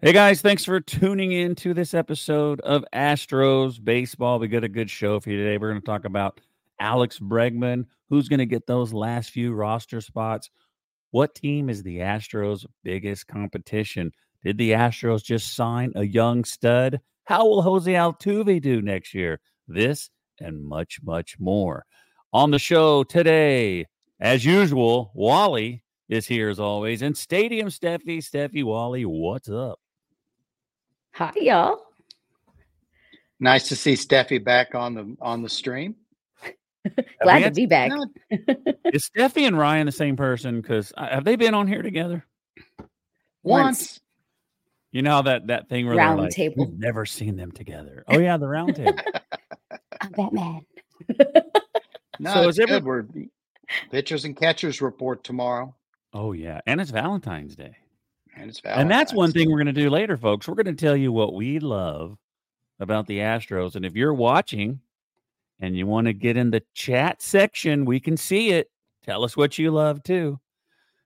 Hey guys, thanks for tuning in to this episode of Astros Baseball. We got a good show for you today. We're going to talk about Alex Bregman, who's going to get those last few roster spots. What team is the Astros' biggest competition? Did the Astros just sign a young stud? How will Jose Altuve do next year? This and much, much more. On the show today, as usual, Wally is here as always, and Stadium Steffi, Steffi Wally, what's up? Hi, y'all. Nice to see Steffi back on the on the stream. Glad to be back. is Steffi and Ryan the same person? Because uh, have they been on here together? Once. You know that that thing where round like, table. We've never seen them together. Oh yeah, the round table. I'm Batman. no, So so is it's every- good. We're pitchers and catchers report tomorrow, oh yeah, and it's Valentine's Day. And it's And that's one thing we're going to do later, folks. We're going to tell you what we love about the Astros. And if you're watching and you want to get in the chat section, we can see it. Tell us what you love too.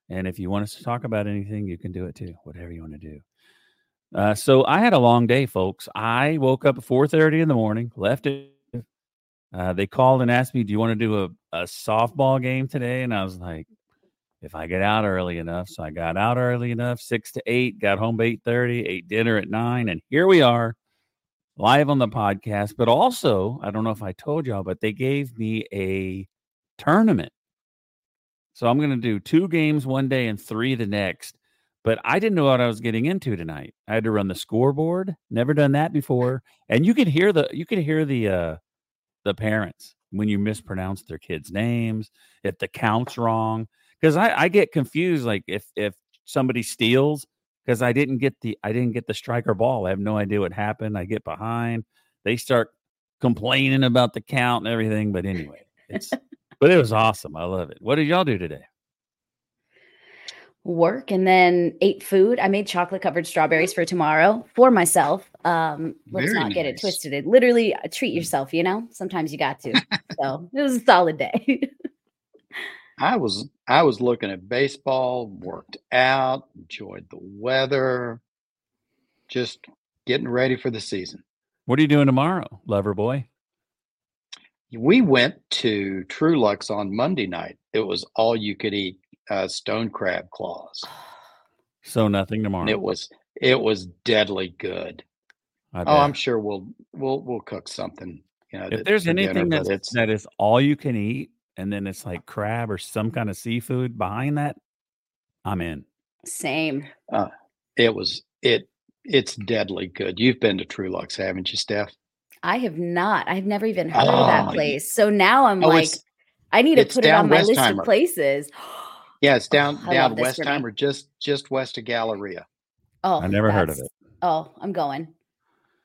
And if you want us to talk about anything, you can do it too. Whatever you want to do. Uh, so I had a long day, folks. I woke up at 4:30 in the morning, left it. Uh, they called and asked me, "Do you want to do a, a softball game today?" And I was like, if I get out early enough. So I got out early enough, six to eight, got home by eight thirty, ate dinner at nine, and here we are, live on the podcast. But also, I don't know if I told y'all, but they gave me a tournament. So I'm going to do two games one day and three the next. But I didn't know what I was getting into tonight. I had to run the scoreboard. Never done that before. And you could hear the you could hear the uh the parents when you mispronounce their kids' names, if the count's wrong because I, I get confused like if if somebody steals because I didn't get the I didn't get the striker ball. I have no idea what happened. I get behind. They start complaining about the count and everything. But anyway, it's but it was awesome. I love it. What did y'all do today? Work and then ate food. I made chocolate covered strawberries for tomorrow for myself. Um, let's Very not get it nice. twisted. Literally uh, treat yourself, you know? Sometimes you got to. so it was a solid day. I was I was looking at baseball, worked out, enjoyed the weather, just getting ready for the season. What are you doing tomorrow, lover boy? We went to Truluck's on Monday night. It was all you could eat uh, stone crab claws. So nothing tomorrow. And it was it was deadly good. Oh, I'm sure we'll we'll we'll cook something. You know, if there's for dinner, anything that's, that is all you can eat, and then it's like crab or some kind of seafood behind that, I'm in. Same. Uh, it was it it's deadly good. You've been to Truluck's, haven't you, Steph? I have not. I've never even heard of that Oh, place. So now I'm Oh, like, I need to put it on down my list of places. yeah, it's oh, down I down love this for me. Westheimer, just just west of Galleria. Oh, I never heard of it. Oh, I'm going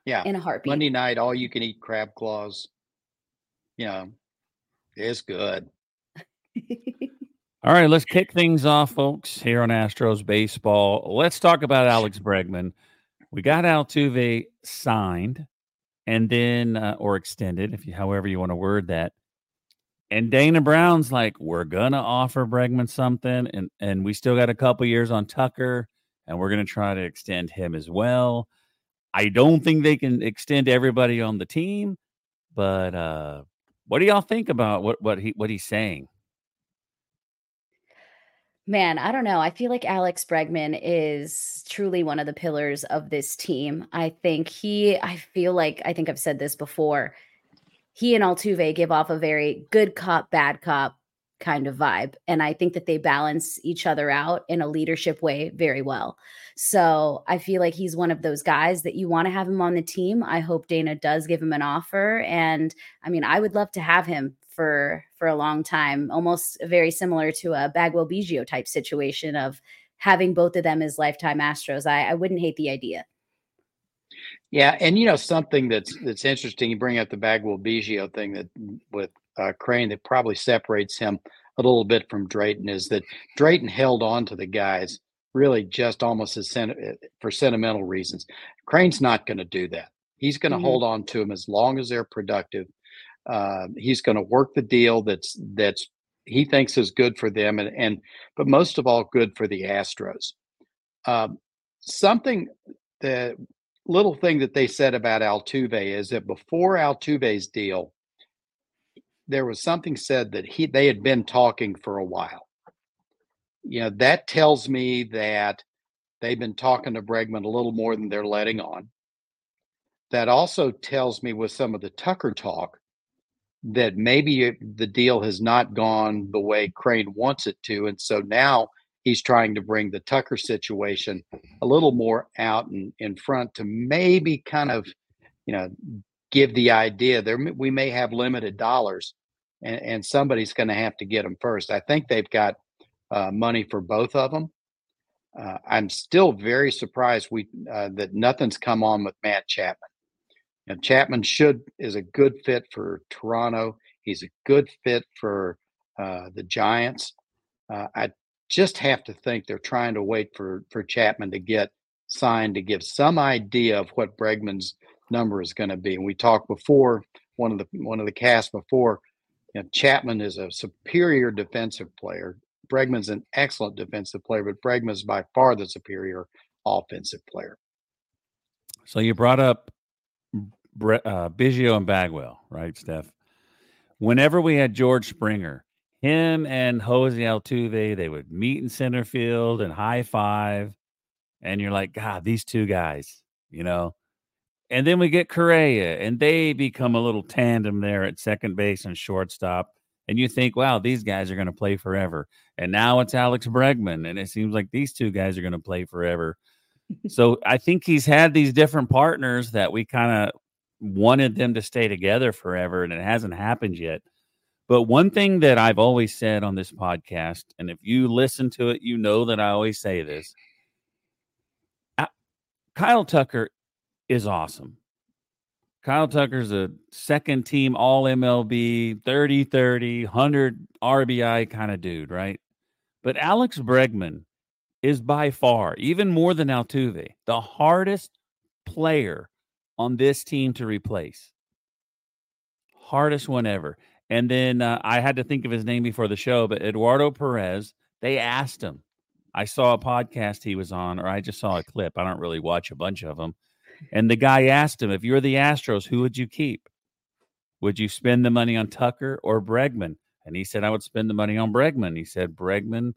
Yeah, in a heartbeat. Monday night, all you can eat crab claws. You know, it's good. All right, let's kick things off, folks, here on Astros baseball. Let's talk about Alex Bregman. We got Altuve signed and then, uh, or extended, if you, however you want to word that. And Dana Brown's like, we're gonna offer Bregman something, and and we still got a couple years on Tucker, and we're gonna try to extend him as well. I don't think they can extend everybody on the team, but uh, what do y'all think about what what he what he's saying? Man, I don't know. I feel like Alex Bregman is truly one of the pillars of this team. I think he, I feel like, I think I've said this before. He and Altuve give off a very good cop, bad cop kind of vibe. And I think that they balance each other out in a leadership way very well. So I feel like he's one of those guys that you want to have him on the team. I hope Dana does give him an offer. And I mean, I would love to have him for for a long time, almost very similar to a Bagwell Biggio type situation of having both of them as lifetime Astros. I, I wouldn't hate the idea. Yeah, and you know something that's that's interesting. You bring up the Bagwell Biggio thing that with uh, Crane that probably separates him a little bit from Drayton is that Drayton held on to the guys really just almost as sen- for sentimental reasons. Crane's not going to do that. He's going to Mhm. hold on to them as long as they're productive. Uh, he's going to work the deal that's that's he thinks is good for them, and and but most of all, good for the Astros. Um, something the little thing that they said about Altuve is that before Altuve's deal, there was something said that he they had been talking for a while. You know, that tells me that they've been talking to Bregman a little more than they're letting on. That also tells me with some of the Tucker talk that maybe the deal has not gone the way Crane wants it to. And so now he's trying to bring the Tucker situation a little more out in, in front to maybe kind of, you know, give the idea there we may have limited dollars and, and somebody's going to have to get them first. I think they've got uh, money for both of them. Uh, I'm still very surprised we uh, that nothing's come on with Matt Chapman. And Chapman should is a good fit for Toronto. He's a good fit for uh, the Giants. Uh, I just have to think they're trying to wait for for Chapman to get signed to give some idea of what Bregman's number is going to be. And we talked before one of the one of the casts before. You know, Chapman is a superior defensive player. Bregman's an excellent defensive player, but Bregman's by far the superior offensive player. So you brought up uh, Biggio and Bagwell, right, Steph? Whenever we had George Springer, him and Jose Altuve, they would meet in center field and high five. And you're like, God, these two guys, you know. And then we get Correa, and they become a little tandem there at second base and shortstop. And you think, wow, these guys are going to play forever. And now it's Alex Bregman, and it seems like these two guys are going to play forever. so I think he's had these different partners that we kind of wanted them to stay together forever, and it hasn't happened yet. But one thing that I've always said on this podcast, and if you listen to it, you know that I always say this Kyle Tucker is awesome. Kyle Tucker's a second team all MLB, 30 30, 100 RBI kind of dude, right? But Alex Bregman is by far, even more than Altuve, the hardest player on this team to replace. Hardest one ever. And then uh, I had to think of his name before the show, but Eduardo Perez, they asked him. I saw a podcast he was on, or I just saw a clip. I don't really watch a bunch of them. And the guy asked him, if you're the Astros, who would you keep? Would you spend the money on Tucker or Bregman? And he said, I would spend the money on Bregman. He said, Bregman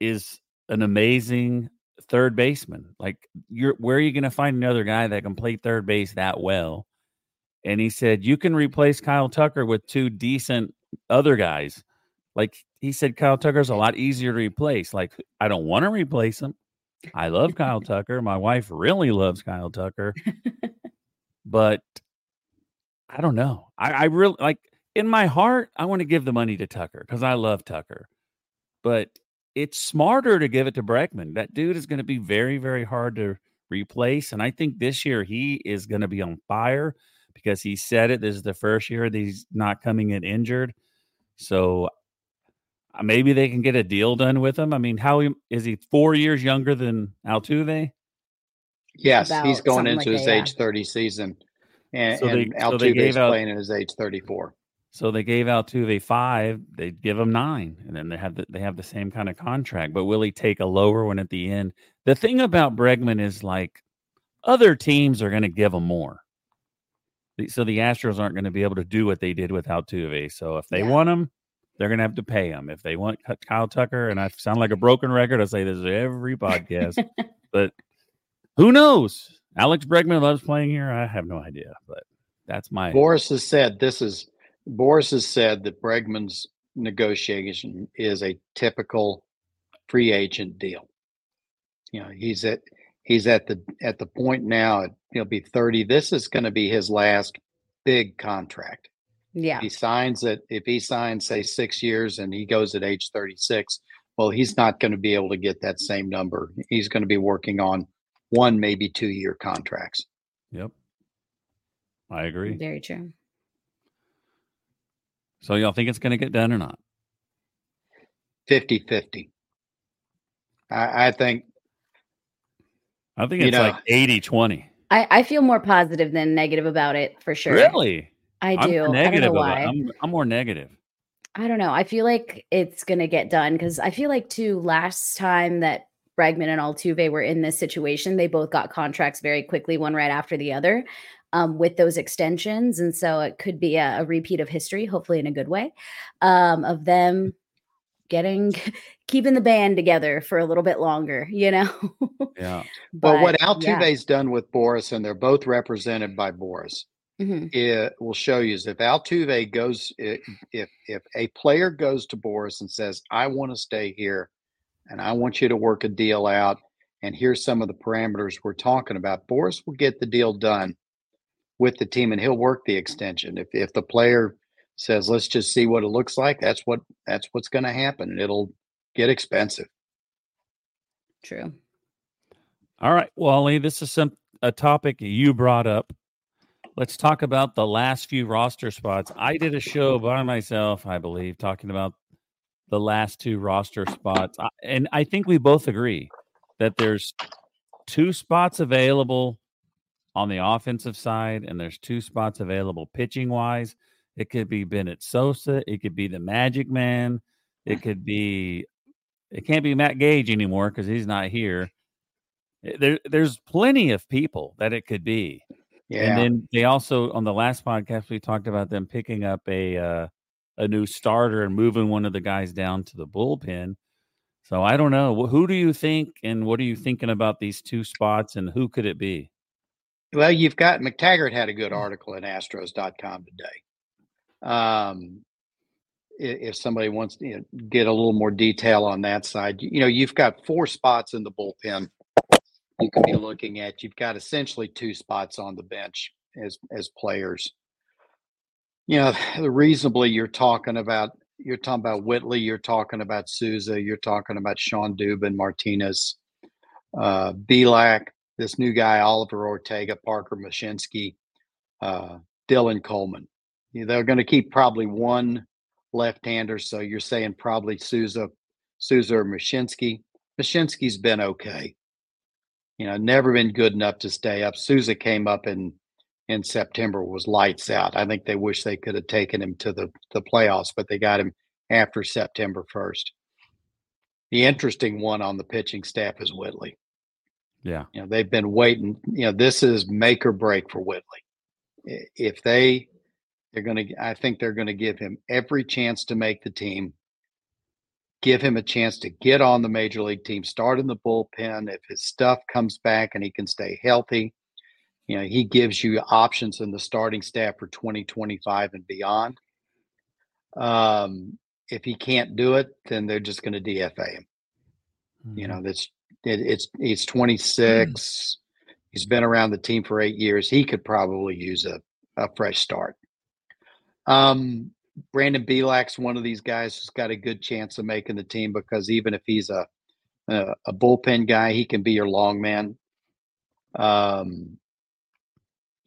is an amazing third baseman. Like, you're where are you going to find another guy that can play third base that well? And he said, You can replace Kyle Tucker with two decent other guys. Like he said, Kyle Tucker's a lot easier to replace. Like, I don't want to replace him. I love Kyle Tucker. My wife really loves Kyle Tucker. but I don't know. I, I really like in my heart, I want to give the money to Tucker because I love Tucker. But it's smarter to give it to Bregman. That dude is going to be very, very hard to replace. And I think this year he is going to be on fire because he said it. This is the first year that he's not coming in injured. So Uh, maybe they can get a deal done with him. I mean, how is he four years younger than Altuve? Yes, About he's going into like his age 30 season. And, so they, and Altuve so playing in his age 34. So they gave Altuve five, they give him nine, and then they have the, they have the same kind of contract. But will he take a lower one at the end? The thing about Bregman is like other teams are going to give him more. So the Astros aren't going to be able to do what they did with Altuve. So if they yeah. want him, they're going to have to pay him. If they want Kyle Tucker, and I sound like a broken record, I say this every podcast, but who knows? Alex Bregman loves playing here. I have no idea, but that's my. Boras has said this is Boras has said that Bregman's negotiation is a typical free agent deal. You know, he's at he's at the at the point now. He'll be thirty. This is going to be his last big contract. Yeah. If he signs it. If he signs, say, six years, and he goes at age thirty-six, well, he's not going to be able to get that same number. He's going to be working on one, maybe two-year contracts. Yep, I agree. Very true. So y'all think it's going to get done or not? 50 50. I, I think. I think it's know, like 80 20. I, I feel more positive than negative about it for sure. Really? I do. I don't know why. I'm, I'm more negative. I don't know. I feel like it's going to get done because I feel like, too, last time that Bregman and Altuve were in this situation. They both got contracts very quickly, one right after the other, um, with those extensions, and so it could be a, a, repeat of history, hopefully in a good way, um, of them getting keeping the band together for a little bit longer. You know. yeah. but, well, what Altuve's yeah. done with Boras, and they're both represented by Boras. Mm-hmm. It will show you is if Altuve goes, if if a player goes to Boras and says, "I want to stay here," and I want you to work a deal out. And here's some of the parameters we're talking about. Boras will get the deal done with the team and he'll work the extension. If if the player says, let's just see what it looks like, that's what that's what's gonna happen. It'll get expensive. True. All right, Wally, this is some a topic you brought up. Let's talk about the last few roster spots. I did a show by myself, I believe, talking about the last two roster spots. And I think we both agree that there's two spots available on the offensive side, and there's two spots available pitching wise. It could be Bennett Sousa, it could be the Magic Man, it could be it can't be Matt Gage anymore because he's not here. There, there's plenty of people that it could be. Yeah. And then they also on the last podcast we talked about them picking up a uh, a new starter and moving one of the guys down to the bullpen. So I don't know. Who do you think, and what are you thinking about these two spots, and who could it be? Well, you've got McTaggart had a good article at Astros.com today. Um, if somebody wants to you know, get a little more detail on that side, you know, you've got four spots in the bullpen you could be looking at. You've got essentially two spots on the bench as as players you know, reasonably, you're talking about you're talking about Whitley, you're talking about Sousa, you're talking about Shawn Dubin, Martinez, uh, Bielak, this new guy Oliver Ortega, Parker Mushinski, uh, Dylan Coleman. They're going to keep probably one left-hander, so you're saying probably Sousa, Sousa or Mushinski. Mushinski's been okay. You know, never been good enough to stay up. Sousa came up in in September was lights out. I think they wish they could have taken him to the, the playoffs, but they got him after September 1st. The interesting one on the pitching staff is Whitley. Yeah. You know, they've been waiting. You know, this is make or break for Whitley. If they, they're going to, I think they're going to give him every chance to make the team, give him a chance to get on the major league team, start in the bullpen. If his stuff comes back and he can stay healthy, you know, he gives you options in the starting staff for 2025 and beyond. Um, if he can't do it, then they're just going to DFA him. Mm-hmm. You know, that's it, it's he's 26. Mm-hmm. He's been around the team for eight years. He could probably use a, a fresh start. Um, Brandon Bielak's one of these guys who's got a good chance of making the team because even if he's a a, a bullpen guy, he can be your long man. Um,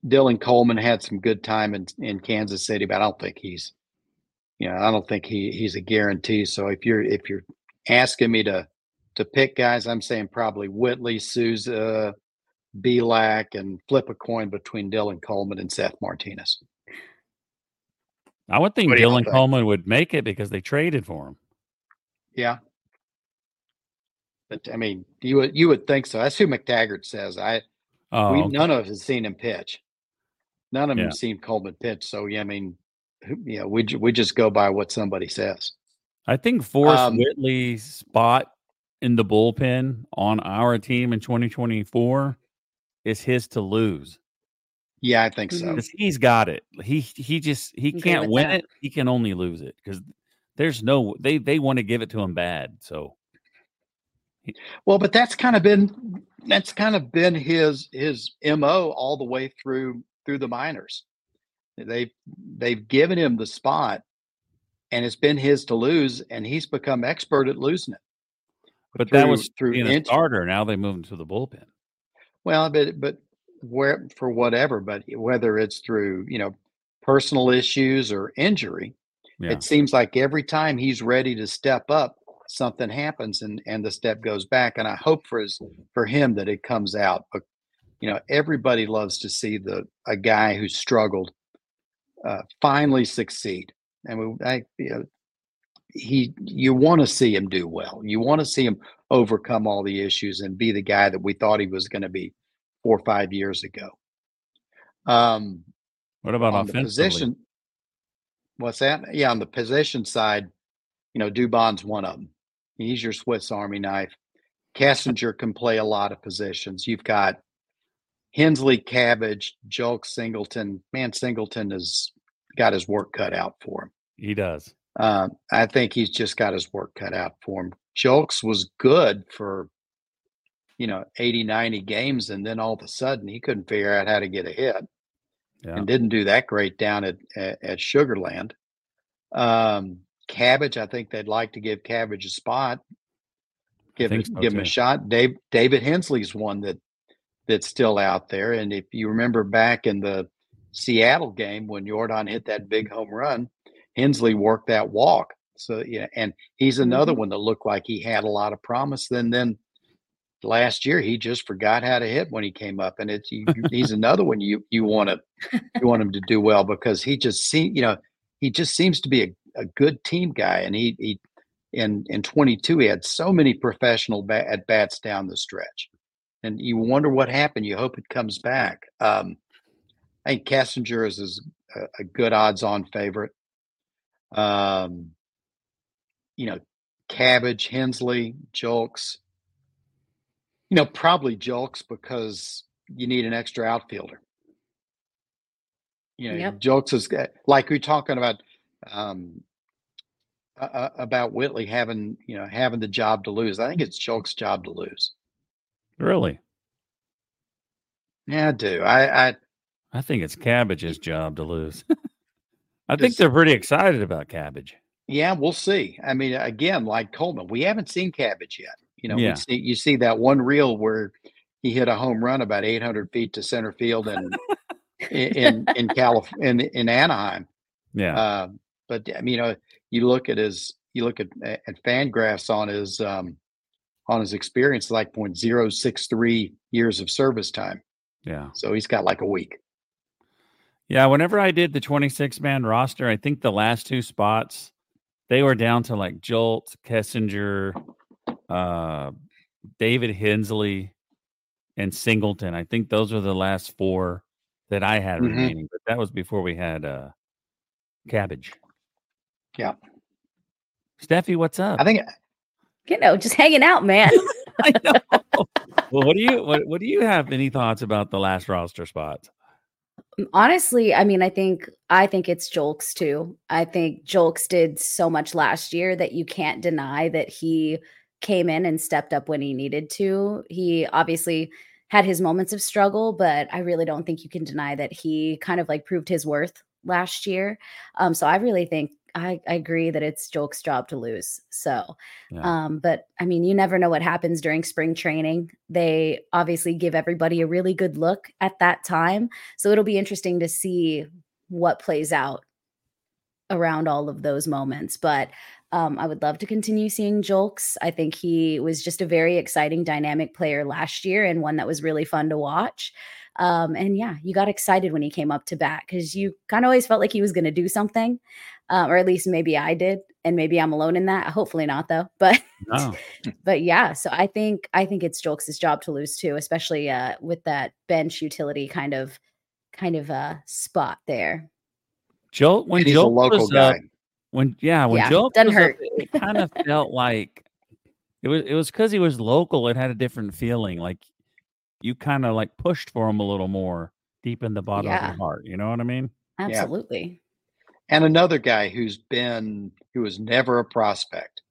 Dylan Coleman had some good time in, in Kansas City, but I don't think he's, you know, I don't think he he's a guarantee. So if you're if you're asking me to to pick guys, I'm saying probably Whitley, Sousa, Bielak, and flip a coin between Dylan Coleman and Seth Martinez. I would think Dylan think? Coleman would make it because they traded for him. Yeah. But I mean, you would you would think so. That's who McTaggart says. I oh, we okay. none of us has seen him pitch. None of them yeah. seen Coleman pitch. So yeah, I mean, you know, we we just go by what somebody says. I think Forrest um, Whitley's spot in the bullpen on our team in 2024 is his to lose. Yeah, I think so. He's got it. He he just he can't win that. it. He can only lose it because there's no they they want to give it to him bad. So well, but that's kind of been that's kind of been his his mo all the way through through the minors. They've they've given him the spot, and it's been his to lose, and he's become expert at losing it. But through, that was through being a starter. Now they move him to the bullpen. Well, but but where for whatever, but whether it's through you know personal issues or injury, yeah. it seems like every time he's ready to step up, something happens and and the step goes back. And I hope for his for him that it comes out. But you know, everybody loves to see the a guy who struggled uh, finally succeed. And we, I, you know, he, you want to see him do well. You want to see him overcome all the issues and be the guy that we thought he was going to be four or five years ago. Um, what about on the position? What's that? Yeah, on the position side, you know, Dubon's one of them. He's your Swiss Army knife. Kessinger can play a lot of positions. You've got Hensley, Cabbage, Julks, Singleton. Man, Singleton has got his work cut out for him. He does. Uh, I think he's just got his work cut out for him. Julks was good for, you know, 80, 90 games, and then all of a sudden he couldn't figure out how to get a hit yeah. and didn't do that great down at, at, at Sugarland. Um, Cabbage, I think they'd like to give Cabbage a spot, give, it, so give him a shot. Dave, David Hensley's one that that's still out there. And if you remember back in the Seattle game when jordan hit that big home run, Hensley worked that walk. So yeah, and he's another mm-hmm. one that looked like he had a lot of promise. Then then last year he just forgot how to hit when he came up, and it's he's another one you you want to you want him to do well because he just see you know he just seems to be a, a good team guy, and he he in in 22 he had so many professional bat, at bats down the stretch, and you wonder what happened. You hope it comes back. Um, I think Kessinger is, is a, a good odds-on favorite. Um, you know, Cabbage, Hensley, Julks. You know, probably Julks because you need an extra outfielder. You know, yep. Julks is like we're talking about um, uh, about Whitley having you know having the job to lose. I think it's Julks' job to lose. Really? Yeah, I do. I I, I think it's Cabbage's job to lose. I think they're pretty excited about Cabbage. Yeah, we'll see. I mean, again, like Coleman, we haven't seen Cabbage yet. You know, yeah. see, you see that one reel where he hit a home run about 800 feet to center field and in in California in, in Anaheim. Yeah. Uh, but I mean, you know, you look at his you look at at Fangraphs on his um on his experience, like point zero six three years of service time. Yeah. So he's got like a week. Yeah, whenever I did the 26 man roster, I think the last two spots they were down to like Julks, Kessinger, uh, David Hensley, and Singleton. I think those are the last four that I had mm-hmm. remaining, but that was before we had uh, Cabbage. Yeah. Steffi, what's up? I think you know, just hanging out, man. I know. well, what do you what, what do you have any thoughts about the last roster spots? Honestly, I mean, I think I think it's Julks too. I think Julks did so much last year that you can't deny that he came in and stepped up when he needed to. He obviously had his moments of struggle, but I really don't think you can deny that he kind of like proved his worth last year. Um, so I really think I, I, agree that it's Julks' job to lose. So, yeah. um, but I mean, you never know what happens during spring training. They obviously give everybody a really good look at that time. So it'll be interesting to see what plays out around all of those moments. But um, I would love to continue seeing Julks. I think he was just a very exciting, dynamic player last year and one that was really fun to watch. Um, and yeah, you got excited when he came up to bat because you kind of always felt like he was going to do something, um, or at least maybe I did, and maybe I'm alone in that. Hopefully not, though. But no. but yeah, so I think I think it's Julks' job to lose too, especially uh, with that bench utility kind of kind of uh, spot there. Jolt when he's a local guy. Up, when yeah, when yeah, Jolt doesn't hurt. Up, it kind of felt like it was it was because he was local. It had a different feeling. Like you kind of like pushed for him a little more deep in the bottom yeah. of your heart. You know what I mean? Absolutely. Yeah. And another guy who's been who was never a prospect,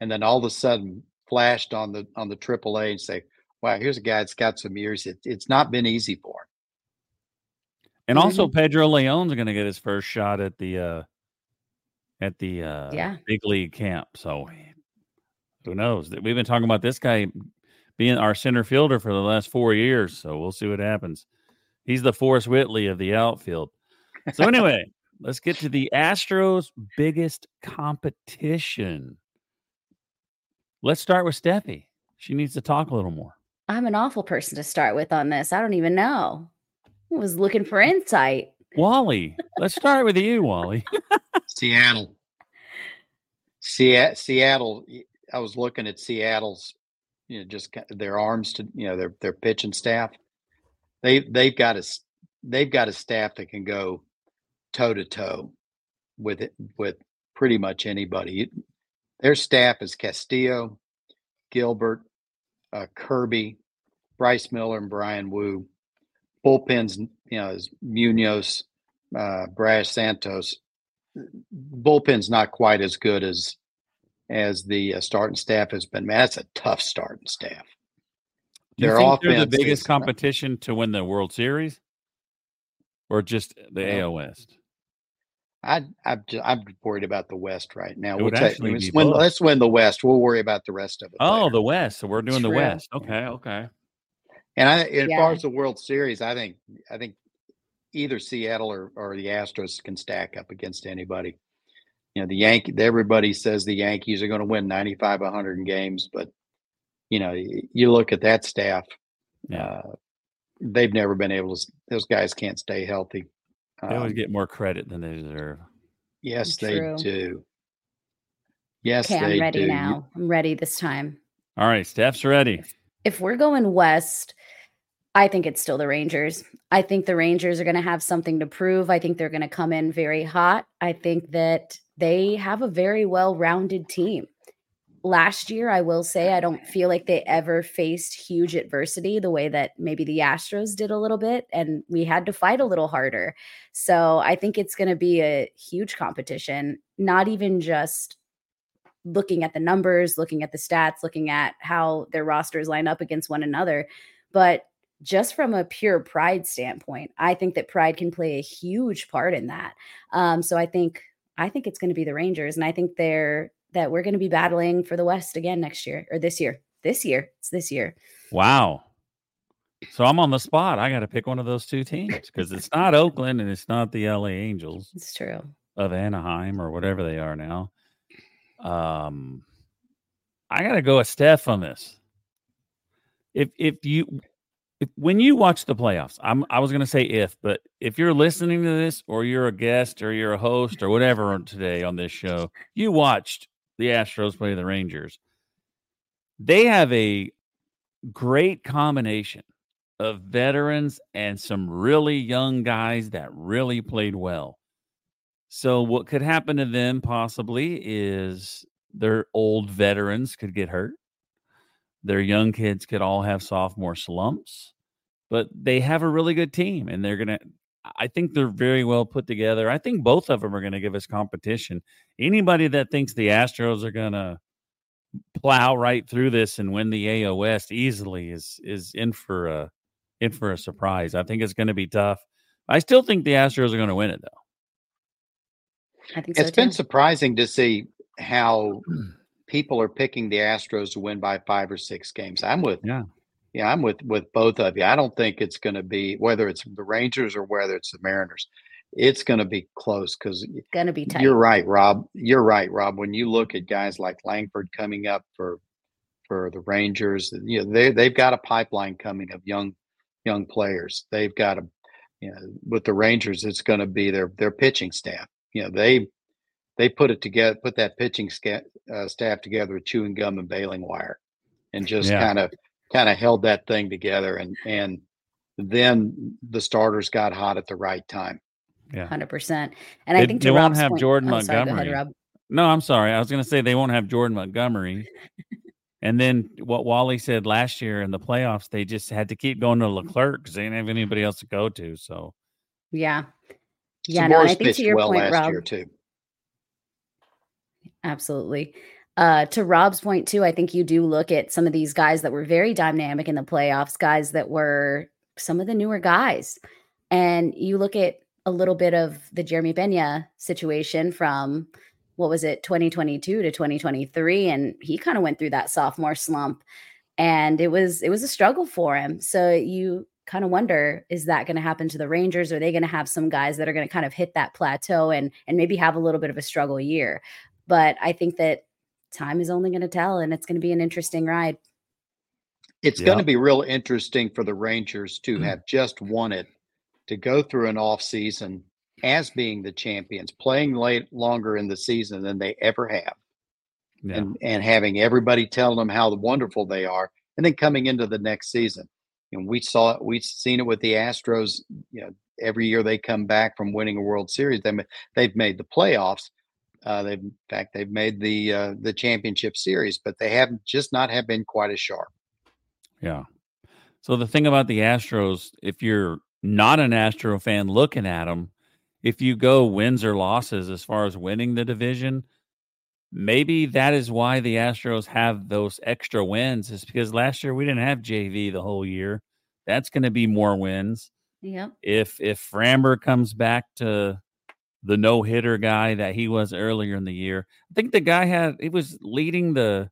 and then all of a sudden flashed on the on the AAA and say, "Wow, here's a guy that's got some years." It, it's not been easy for him. And also, mm-hmm. Pedro Leon's going to get his first shot at the uh at the uh yeah. big league camp. So who knows? We've been talking about this guy being our center fielder for the last four years. So we'll see what happens. He's the Forrest Whitley of the outfield. So anyway, let's get to the Astros' biggest competition. Let's start with Steffi. She needs to talk a little more. I'm an awful person to start with on this. I don't even know. I was looking for insight. Wally, let's start with you, Wally. Seattle. Seattle. I was looking at Seattle's you know, just their arms to you know their their pitching staff. They they've got a they've got a staff that can go toe to toe with it with pretty much anybody. Their staff is Castillo, Gilbert, uh, Kirby, Bryce Miller, and Bryan Woo. Bullpens, you know, is Munoz, uh, Brash Santos. Bullpen's not quite as good as as the uh, starting staff has been. Man, that's a tough starting staff. Do you Their think they're the biggest is, competition to win the World Series, or just the AL West? I, I'm I'm worried about the West right now. We'll take, let's, win, let's win the West. We'll worry about the rest of it. Oh, later. the West. So we're doing the West. Okay, okay. And I, as yeah. far as the World Series, I think I think either Seattle or, or the Astros can stack up against anybody. You know, the Yankee. Everybody says the Yankees are going to win 95, 100 games, but you know, you look at that staff. Yeah. Uh, they've never been able to. Those guys can't stay healthy. They always um, get more credit than they deserve. Yes, True. they do. Yes, okay, I'm ready do. now. I'm ready this time. All right, Steph's ready. If we're going west, I think it's still the Rangers. I think the Rangers are going to have something to prove. I think they're going to come in very hot. I think that they have a very well rounded team last year, I will say, I don't feel like they ever faced huge adversity the way that maybe the Astros did a little bit. And we had to fight a little harder. So I think it's going to be a huge competition, not even just looking at the numbers, looking at the stats, looking at how their rosters line up against one another, but just from a pure pride standpoint, I think that pride can play a huge part in that. Um, so I think I think it's going to be the Rangers, and I think they're that we're going to be battling for the West again next year or this year. This year, it's this year. Wow. So I'm on the spot. I got to pick one of those two teams because it's not Oakland and it's not the LA Angels. It's true. Of Anaheim or whatever they are now. Um, I got to go with Steph on this. If if you if, when you watch the playoffs, I'm I was going to say if, but if you're listening to this or you're a guest or you're a host or whatever today on this show, you watched the Astros play the Rangers. They have a great combination of veterans and some really young guys that really played well. So, what could happen to them possibly is their old veterans could get hurt. Their young kids could all have sophomore slumps, but they have a really good team and they're going to I think they're very well put together. I think both of them are going to give us competition. Anybody that thinks the Astros are going to plow right through this and win the AL West easily is is in for a in for a surprise. I think it's going to be tough. I still think the Astros are going to win it though. I think it's so been surprising to see how people are picking the Astros to win by five or six games. I'm with yeah. Yeah, I'm with with both of you. I don't think it's going to be whether it's the Rangers or whether it's the Mariners. It's going to be close because it's going to be tight. You're right, Rob. You're right, Rob. When you look at guys like Langford coming up for for the Rangers, you know they they've got a pipeline coming of young young players. They've got a you know with the Rangers, it's going to be their their pitching staff. You know they they put it together, put that pitching sca- uh, staff together with chewing gum and baling wire, and just yeah. kind of kind of held that thing together and and then the starters got hot at the right time. Yeah. 100%. And they, I think they won't have point, Jordan oh, Montgomery. Ahead, no, I'm sorry. I was going to say they won't have Jordan Montgomery. and then what Wally said last year in the playoffs, they just had to keep going to Leclerc because they didn't have anybody else to go to. So, yeah. Yeah, no, I think to your well point, Rob, too. Absolutely. Uh, to Rob's point too, I think you do look at some of these guys that were very dynamic in the playoffs, guys that were some of the newer guys, and you look at a little bit of the Jeremy Peña situation from what was it 2022 to 2023 and he kind of went through that sophomore slump and it was it was a struggle for him. So you kind of wonder is that going to happen to the rangers? Are they going to have some guys that are going to kind of hit that plateau and and maybe have a little bit of a struggle year but i think that time is only going to tell, and it's going to be an interesting ride. It's going to be real interesting for the Rangers to mm. have just won it to go through an off season as being the champions, playing late longer in the season than they ever have. Yeah. and and having everybody telling them how wonderful they are, and then coming into the next season. And we saw it. We've seen it with the Astros. You know, every year they come back from winning a World Series, they ma- they've made the playoffs. Uh, they've in fact they've made the uh, the championship series, but they haven't just not have been quite as sharp. Yeah. So the thing about the Astros, if you're not an Astro fan looking at them, if you go wins or losses as far as winning the division, maybe that is why the Astros have those extra wins. Is because last year we didn't have JV the whole year. That's going to be more wins. Yep. If if Framber comes back to the no hitter guy that he was earlier in the year, I think the guy had he was leading the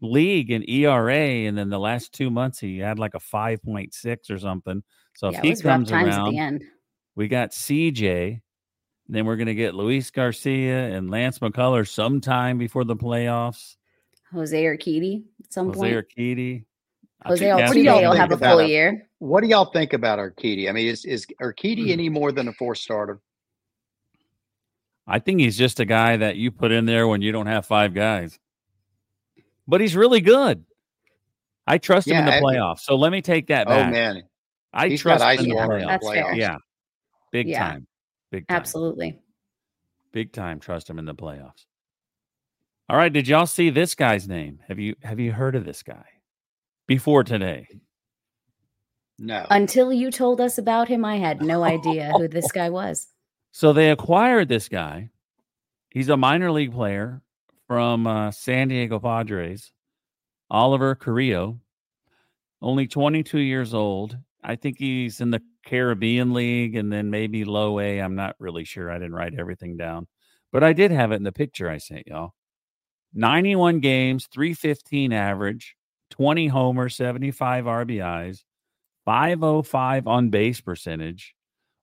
league in ERA, and then the last two months he had like a five point six or something. So yeah, if it he was rough comes times at around, the end. we got CJ. Then we're gonna get Luis Garcia and Lance McCullers sometime before the playoffs. Jose Urquidy at some Jose point. Urquidy. I Jose think that's do Altuve y'all will have a full it? year. What do y'all think about Urquidy? I mean, is is Hmm. Urquidy any more than a four starter? I think he's just a guy that you put in there when you don't have five guys. But he's really good. I trust him in the I- playoffs. So let me take that oh, back. Oh man, I he's trust him in the water in the playoffs. That's fair. Yeah. Big Yeah. time. Big time. Absolutely. Big time. Trust him in the playoffs. All right. Did y'all see this guy's name? Have you have you heard of this guy before today? No. Until you told us about him, I had no idea who this guy was. So they acquired this guy. He's a minor league player from uh, San Diego Padres, Oliver Carrillo, only 22 years old. I think he's in the Caribbean League and then maybe low A. I'm not really sure. I didn't write everything down, but I did have it in the picture I sent y'all. 91 games, 315 average, 20 homers, 75 RBIs, 505 on base percentage,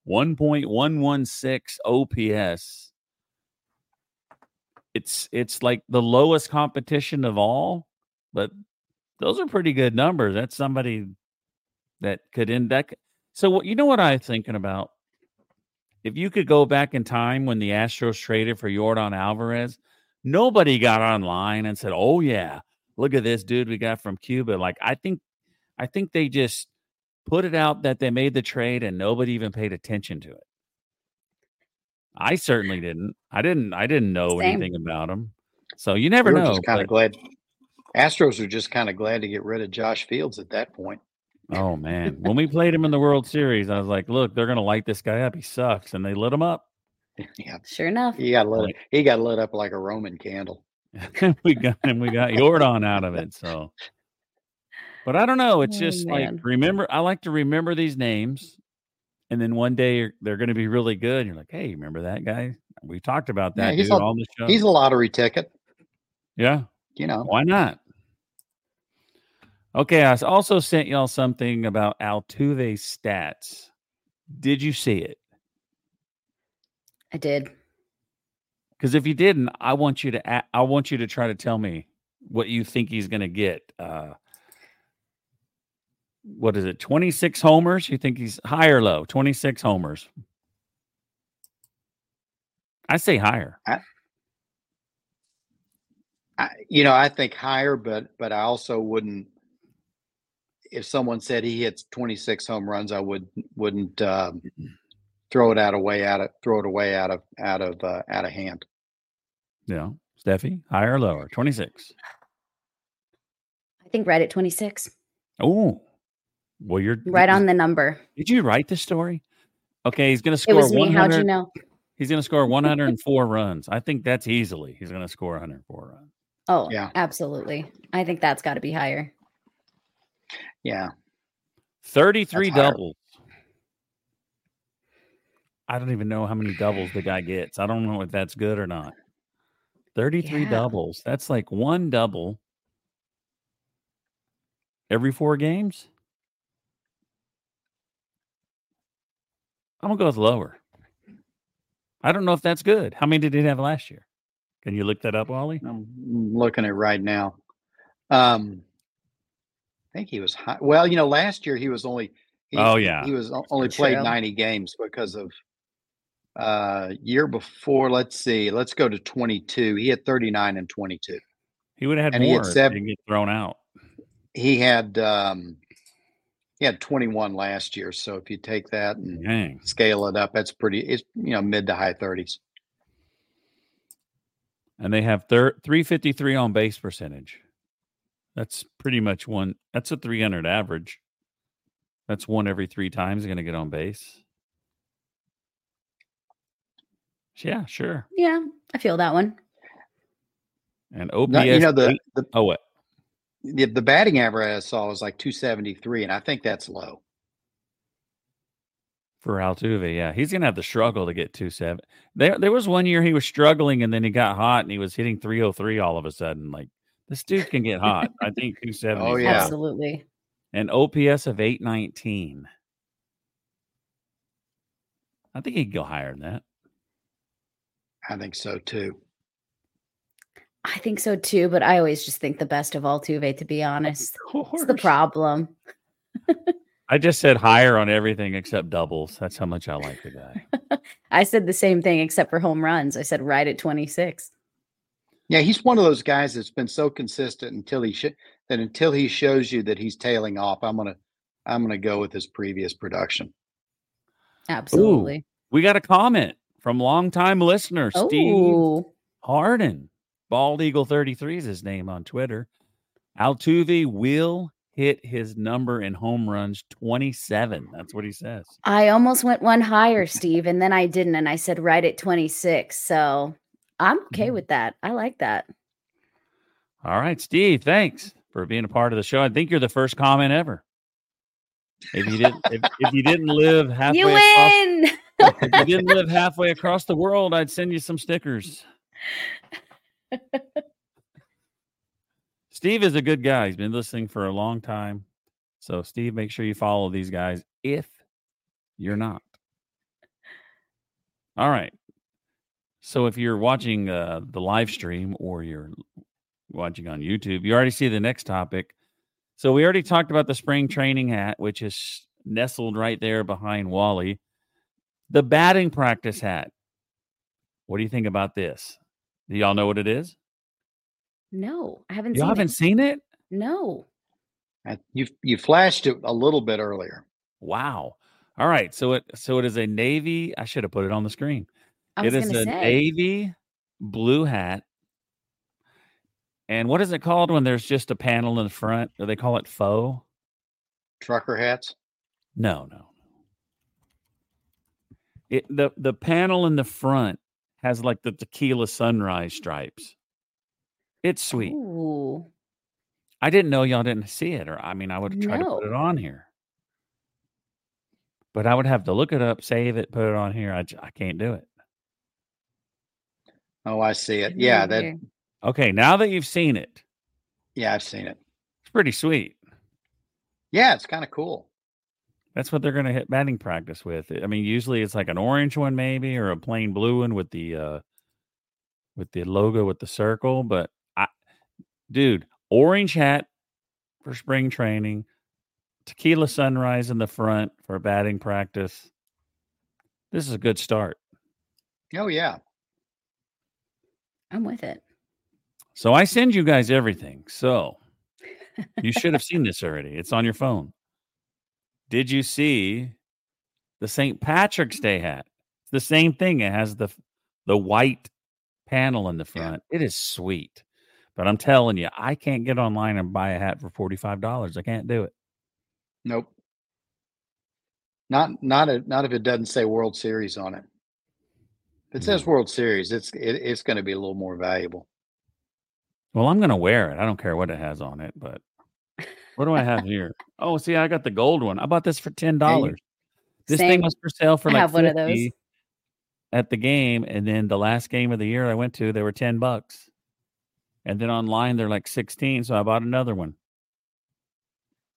1.116 OPS. It's it's like the lowest competition of all, but those are pretty good numbers. That's somebody that could that. So what you know what I'm thinking about? If you could go back in time when the Astros traded for Yordan Alvarez, nobody got online and said, "Oh yeah, look at this dude we got from Cuba." Like I think, I think they just put it out that they made the trade and nobody even paid attention to it. I certainly didn't. I didn't. I didn't know Same. anything about him. So you never we know. just kind but- of glad. Astros are just kind of glad to get rid of Josh Fields at that point. oh man, when we played him in the World Series, I was like, "Look, they're gonna light this guy up. He sucks," and they lit him up. yeah, Sure enough. he got lit. Right. He got lit up like a Roman candle. we got him. We got Yordan out of it. So, but I don't know. It's Oh, just man. like remember. I like to remember these names, and then one day you're- they're going to be really good. You're like, hey, remember that guy? We talked about Yeah, that he's dude a- on the show. He's a lottery ticket. yeah. You know, Why not? Okay, I also sent y'all something about Altuve stats. Did you see it? I did. Because if you didn't, I want you to I want you to try to tell me what you think he's going to get. Uh, what is it? Twenty six homers? You think he's high or low? Twenty six homers. I say higher. I, you know, I think higher, but but I also wouldn't. If someone said he hits 26 home runs, I would wouldn't um, throw it out away out of throw it away out of out of uh, out of hand. Yeah, Steffi, higher or lower? Twenty six. I think right at 26. Oh, well, you're Right on the number. Did you write the story? Okay, he's going to It score. was me. How'd you know? He's going to score 104 runs. I think that's easily. He's going to score 104 runs. Oh, Yeah. absolutely. I think that's got to be higher. Yeah, 33 That's higher. doubles. I don't even know how many doubles the guy gets. I don't know if that's good or not. 33 Yeah. doubles. That's like one double every four games. I'm going to go with lower. I don't know if that's good. How many did he have last year? Can you look that up, Wally? I'm looking at right now. Um, I think he was high. Well, you know, last year he was only. He, Oh, yeah. he was only Good played show. 90 games because of Uh, year before, let's see, let's go to 22. He had 39 and 22. He would have had And he had more if seven- he didn't get thrown out. He had um, he had 21 last year. So if you take that and Dang. scale it up, that's pretty. It's you know mid to high 30s. And they have thir- 353 on base percentage. That's pretty much one. That's a 300 average. That's one every three times going to get on base. Yeah, sure. Yeah, I feel that one. And OPS. No, you know the, eight- the oh, what? The the batting average I saw was like 273, and I think that's low. For Altuve, yeah, he's gonna have to struggle to get two seven. There, there was one year he was struggling, and then he got hot, and he was hitting three oh three all of a sudden. Like this dude can get hot. I think oh, two seventy. Oh, yeah. Absolutely. and OPS of eight nineteen. I think he could go higher than that. I think so too. I think so too, but I always just think the best of Altuve, to be honest. Of It's the problem. I just said higher on everything except doubles. That's how much I like the guy. I said the same thing except for home runs. I said right at 26. Yeah, he's one of those guys that's been so consistent until he sh- that until he shows you that he's tailing off. I'm gonna I'm gonna go with his previous production. Absolutely. we got a comment from longtime listener Steve Oh, Harden. Bald Eagle 33 is his name on Twitter. Altuve will hit his number in home runs 27. That's what he says. I almost went one higher, Steve, and then I didn't. And I said right at 26. So I'm okay Mhm. with that. I like that. All right, Steve, thanks for being a part of the show. I think you're the first comment ever. If you didn't if, if you didn't live halfway you across win. if you didn't live halfway across the world, I'd send you some stickers. Steve is a good guy. He's been listening for a long time. So, Steve, make sure you follow these guys if you're not. All right. So, if you're watching uh, the live stream or you're watching on YouTube, you already see the next topic. So, we already talked about the spring training hat, which is nestled right there behind Wally. The batting practice hat. What do you think about this? Do y'all know what it is? no, I haven't You seen haven't it. seen it? No. You you flashed it a little bit earlier. Wow. All right. So it so it is a navy. I should have put it on the screen. I It was is going a to say. navy blue hat. And what is it called when there's just a panel in the front? Do they call it faux? Trucker hats. No, no. It the the panel in the front has like the tequila sunrise stripes. It's sweet. Ooh. I didn't know y'all didn't see it, or I mean, I would try to put it on here, but I would have to look it up, save it, put it on here. I, I can't do it. Oh, I see it. Yeah, that. Okay, now that you've seen it, yeah, I've seen it. it's pretty sweet. Yeah, it's kind of cool. That's what they're going to hit batting practice with. I mean, usually it's like an orange one, maybe, or a plain blue one with the uh with the logo with the circle. But I, dude, orange hat for spring training, tequila sunrise in the front for batting practice. This is a good start. Oh yeah. I'm with it. So I send you guys everything. So you should have seen this already. It's on your phone. Did you see the St. Patrick's mm-hmm. Day hat? It's the same thing. It has the the white panel in the Yeah. front. It is sweet. But I'm telling you, I can't get online and buy a hat for $45. I can't do it. Nope. Not not a, not if it doesn't say World Series on it. If it says World Series, it's it, it's going to be a little more valuable. Well, I'm going to wear it. I don't care what it has on it, but what do I have here? Oh, see, I got the gold one. I bought this for $10. This thing was for sale for I like have one of those. at the game, and then the last game of the year I went to, they were ten bucks, and then online they're like sixteen. So I bought another one.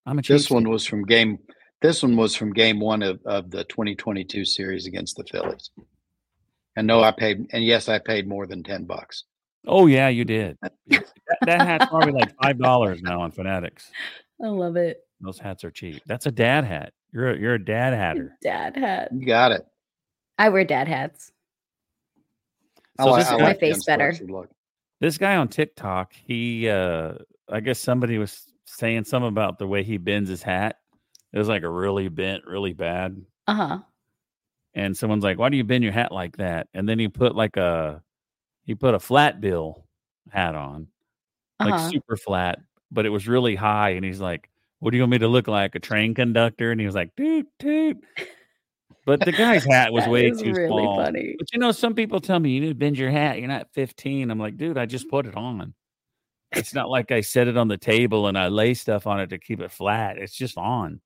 I'm a This cheapskate. one was from game. This one was from game one of, of the 2022 series against the Phillies. And no, I paid, and yes, I paid more than 10 bucks. Oh yeah, you did. that, that hat's probably like five dollars now on Fanatics. I love it. Those hats are cheap. That's a dad hat. You're a, you're a dad hatter. Dad hat. You got it. I wear dad hats. I So like- this I guy- my like the face better. look. This guy on TikTok, he uh I guess somebody was saying something about the way he bends his hat. It was like a really bent, really bad. Uh huh. And someone's like, Why do you bend your hat like that? And then he put like a he put a flat bill hat on, Uh like super flat, but it was really high. And he's like, What do you want me to look like? A train conductor? And he was like, toot toot. But the guy's hat was way too really small. funny. But you know, some people tell me you need to bend your hat. You're not 15. I'm like, dude, I just put it on. It's not like I set it on the table and I lay stuff on it to keep it flat. It's just on.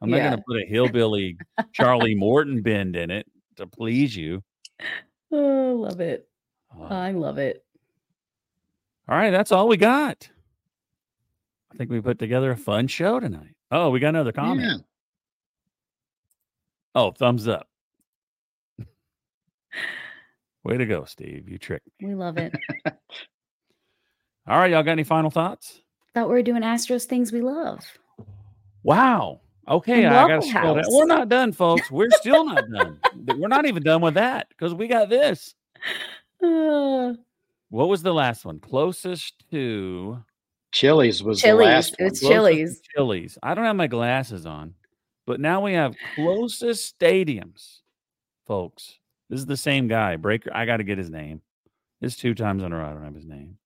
I'm not Yeah. going to put a hillbilly Charlie Morton bend in it to please you. Oh, love it. Uh, I love it. all right, that's all we got. I think we put together a fun show tonight. Oh, we got another comment. Yeah. Oh, thumbs up. Way to go, Steve. You tricked me. We love it. All right, y'all got any final thoughts? Thought we were doing Astros things we love. Wow. Okay, And I got to Waffle scroll down. We're not done, folks. We're still not done. We're not even done with that because we got this. Uh, What was the last one? Closest to Chili's was the Chili's. last one. It's closest to Chili's. Chili's. I don't have my glasses on, but now we have closest stadiums, folks. This is the same guy. Breaker. I got to get his name. It's two times in a row. I don't have his name.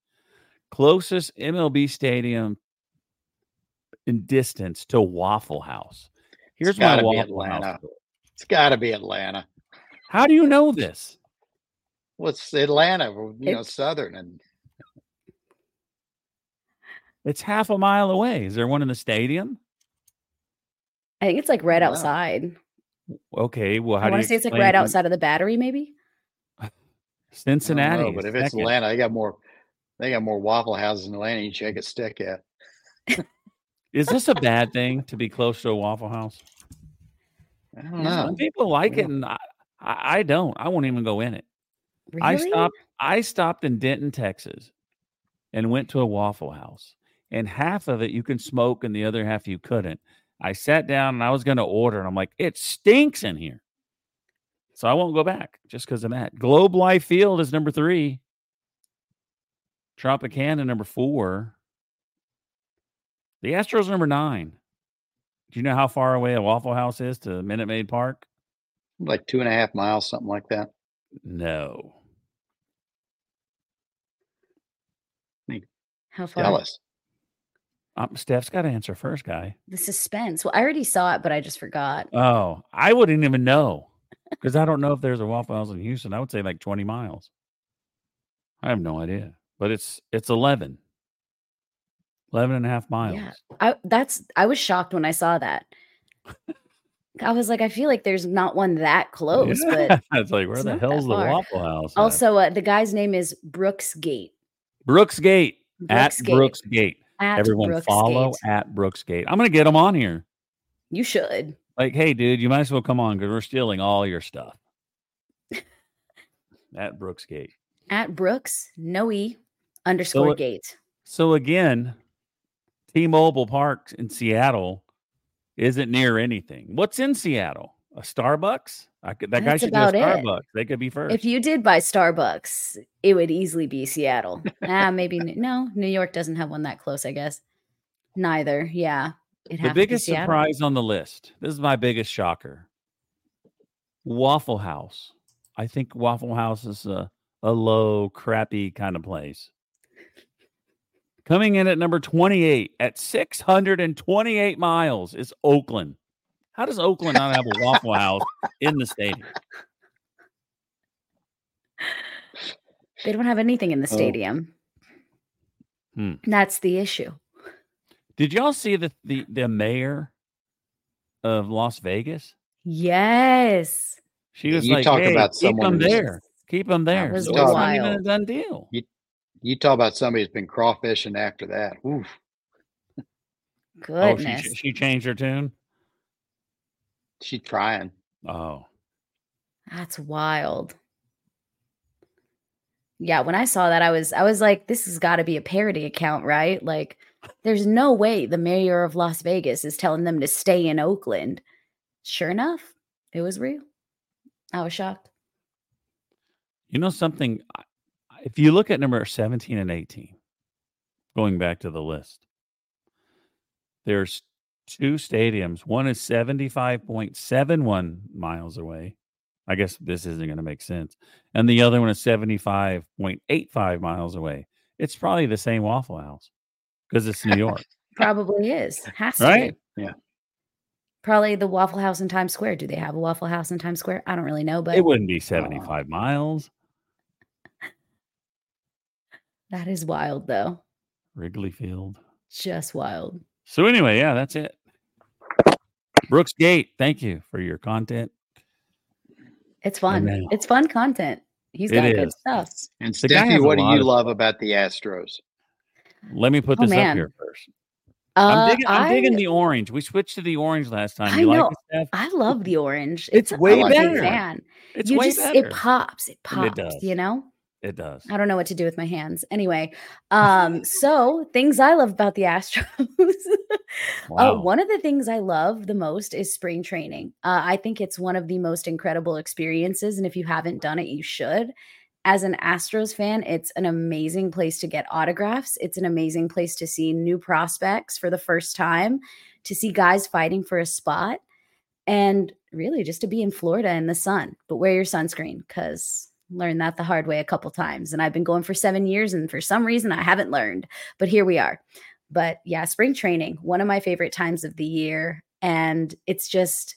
Closest MLB stadium in distance to Waffle House. Here's my gotta Waffle House. Atlanta. It's got to be Atlanta. How do you know this? What's Atlanta? You know, It's- Southern and It's half a mile away. Is there one in the stadium? I think it's like right Wow. outside. Okay. Well, how I do want to say it's like right it? outside of the battery, maybe. Cincinnati. know, but if it's second. Atlanta, they got more. They got more Waffle Houses in Atlanta. You check a stick at. is this a bad thing to be close to a Waffle House? I don't know. Some people like Yeah. it, and I, I, I don't. I won't even go in it. Really? I stopped. I stopped in Denton, Texas, and went to a Waffle House. And half of it you can smoke, and the other half you couldn't. I sat down and I was going to order, and I'm like, it stinks in here. So I won't go back just because of that. Globe Life Field is number three. Tropicana number four. The Astros number nine. Do you know how far away a Waffle House is to Minute Maid Park? Like two and a half miles, something like that. No. Hmm. How far? Tell us. Um, Steph's got to answer first, guy. The suspense. Well, I already saw it, but I just forgot. Oh, I wouldn't even know because I don't know if there's a Waffle House in Houston. I would say like 20 miles. I have no idea, but it's it's 11, 11 and a half miles. Yeah. I that's I was shocked when I saw that. I was like, I feel like there's not one that close, but Yeah, it's like where it's the hell's the. Waffle House? at? also uh, the guy's name is Brooks Gate. Brooks Gate at Brooks Gate. Brooks Gate. At Everyone follow at Brooksgate. I'm gonna get them on here. You should. Like, hey, dude, you might as well come on because we're stealing all your stuff. at Brooksgate. At Brooks, no E underscore it- gate. So again, T-Mobile Park in Seattle isn't near anything. What's in Seattle? A Starbucks? I could, that guy That's should do a about it. Starbucks. They could be first. If you did buy Starbucks, it would easily be Seattle. ah, maybe no. New York doesn't have one that close, I guess. Neither. Yeah. It the biggest surprise on the list. This is my biggest shocker. Waffle House. I think Waffle House is a, a low, crappy kind of place. Coming in at number 28 at 628 miles is Oakland. How does Oakland not have a Waffle House in the stadium? They don't have anything in the Oh. stadium. Hmm. That's the issue. Did y'all see the, the the mayor of Las Vegas? Yes. She was You like, talk "Hey, about keep someone them there, keep them there." was So it's not even a done deal. You talk about somebody who's been crawfishing after that. Oof. Oh, Goodness. she she changed her tune. She's trying. Oh, That's wild. Yeah, when I saw that, I was I was like, this has got to be a parody account, right? Like, there's no way the mayor of Las Vegas is telling them to stay in Oakland. Sure enough, it was real. I was shocked. You know something? If you look at number 17 and 18, going back to the list, there's two stadiums. One is 75.71 miles away. I guess this isn't going to make sense. And the other one is 75.85 miles away. It's probably the same Waffle House because it's New York, Probably is. Has to right? be. Probably the Waffle House in Times Square. Do they have a Waffle House in Times Square? I don't really know, but It wouldn't be 75 miles. that is wild though. Wrigley Field. Just wild. So anyway, yeah, that's it. Brooks Gate, thank you for your content. It's fun. know. It's fun content. He's got good is. stuff. And The Steffi, what do you of love about the Astros? Let me put Oh, this up here first. Uh, I'm, digging, I'm I, digging the orange. We switched to the orange last time. I You like know. it, I love the orange. It's I'm way better. fan. It's you way just better. it pops. It And it pops. does. You know. It does. I don't know what to do with my hands. Anyway, um, so things I love about the Astros. Wow. Uh, one of the things I love the most is spring training. Uh, I think it's one of the most incredible experiences, and if you haven't done it, you should. As an Astros fan, it's an amazing place to get autographs. It's an amazing place to see new prospects for the first time, to see guys fighting for a spot, and really just to be in Florida in the sun. But wear your sunscreen because learned that the hard way a couple times. And I've been going for seven years, and for some reason, I haven't learned. But here we are. But yeah, spring training, one of my favorite times of the year. And it's just,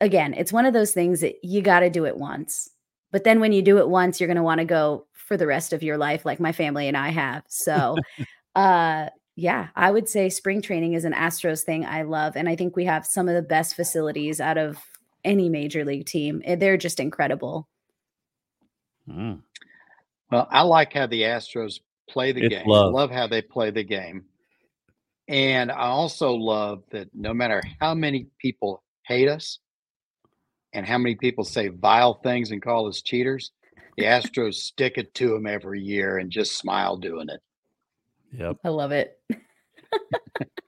again, it's one of those things that you got to do it once. But then when you do it once, you're going to want to go for the rest of your life, like my family and I have. So, uh, yeah, I would say spring training is an Astros thing I love. And I think we have some of the best facilities out of any major league team. They're just incredible. Mm. Well, I like how the Astros play the It's game. love. Love how they play the game. And I also love that no matter how many people hate us and how many people say vile things and call us cheaters, the Astros stick it to them every year and just smile doing it. Yep. I love it.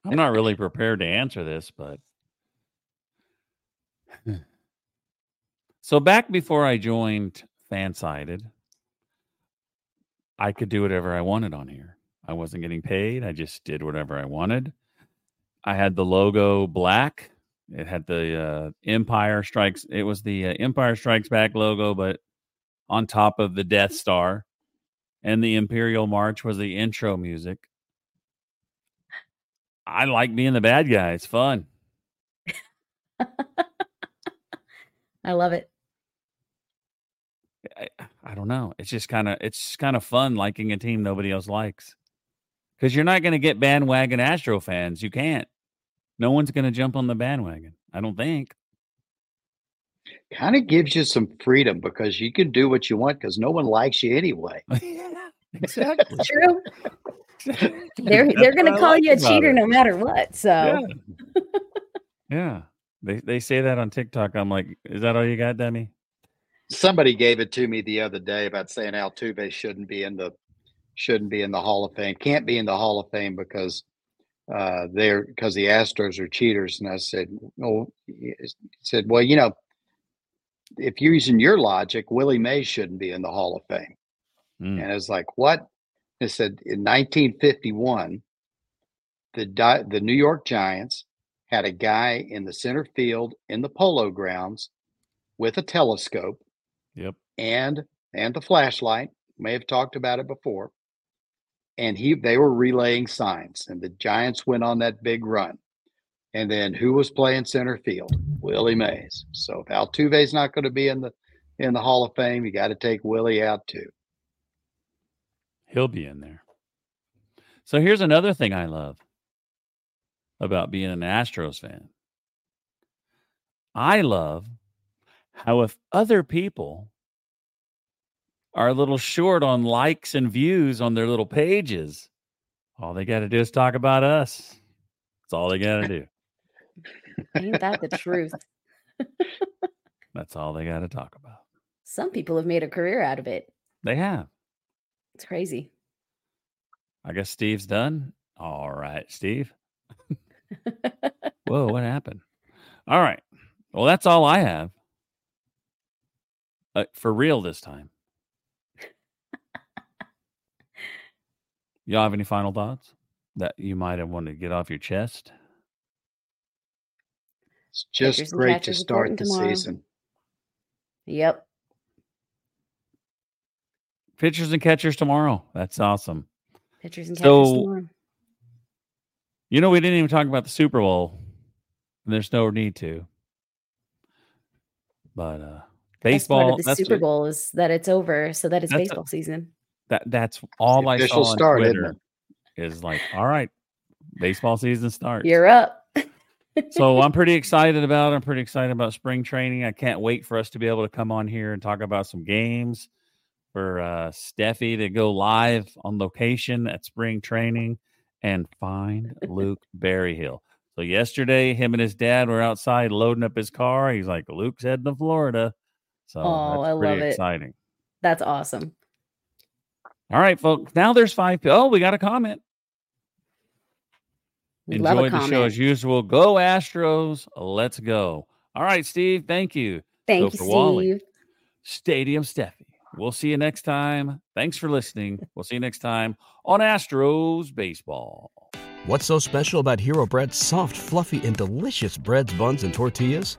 I'm not really prepared to answer this, but so back before I joined Fansided, I could do whatever I wanted on here. I wasn't getting paid. I just did whatever I wanted. I had the logo black. It had the uh, Empire Strikes. It was the uh, Empire Strikes Back logo, but on top of the Death Star, and the Imperial March was the intro music. I like being the bad guy. It's fun. I love it. I, I don't know. It's just kind of it's kind of fun liking a team nobody else likes. Because you're not going to get bandwagon Astro fans. You can't. No one's going to jump on the bandwagon. I don't think. Kind of gives you some freedom because you can do what you want because no one likes you anyway. yeah, exactly. True. They're they're going to call you a cheater no matter what. So Yeah. yeah. They they say that on TikTok. I'm like, is that all you got, Demi? Somebody gave it to me the other day about saying Altuve shouldn't be in the shouldn't be in the Hall of Fame, can't be in the Hall of Fame because uh, they're because the Astros are cheaters. And I said, oh, he said, well, you know, if you're using your logic, Willie Mays shouldn't be in the Hall of Fame. Mm. And I was like, what? I said, in 1951, the Di- the New York Giants had a guy in the center field in the polo grounds with a telescope Yep. and and the flashlight. May have talked about it before. And he they were relaying signs, and the Giants went on that big run. And then who was playing center field? Willie Mays. So if Altuve's not going to be in the in the Hall of Fame, you got to take Willie out too. He'll be in there. So here's another thing I love about being an Astros fan. I love how if other people are a little short on likes and views on their little pages, all they got to do is talk about us. That's all they got to do. ain't that the truth? That's all they got to talk about. Some people have made a career out of it. They have. It's crazy. I guess Steve's done. All right, Steve. Whoa, what happened? All right. Well, that's all I have. Uh, for real this time. Y'all have any final thoughts that you might have wanted to get off your chest? It's just Pitchers great to start the tomorrow. season. Yep. Pitchers and catchers tomorrow. That's awesome. Pitchers and catchers So- tomorrow. You know, we didn't even talk about the Super Bowl. And there's no need to. But uh Best part baseball of the that's Super Bowl is that it's over, so that it's That's a- baseball season. that that's all I saw on start, Twitter is like, all right, baseball season starts. You're up. so I'm pretty excited about. I'm pretty excited about spring training. I can't wait for us to be able to come on here and talk about some games. For uh, Steffi to go live on location at spring training and find Luke Berryhill. So yesterday, him and his dad were outside loading up his car. He's like, "Luke's heading to Florida." So Oh, that's I pretty love it. exciting. That's awesome. All right, folks. Now there's five. Oh, we got a comment. We love a Enjoyed the show as usual. Go Astros. Let's go. All right, Steve. Thank you. Thank go you, for Steve. Wally. Stadium Steffi. We'll see you next time. Thanks for listening. We'll see you next time on Astros Baseball. What's so special about Hero Bread's soft, fluffy, and delicious breads, buns, and tortillas?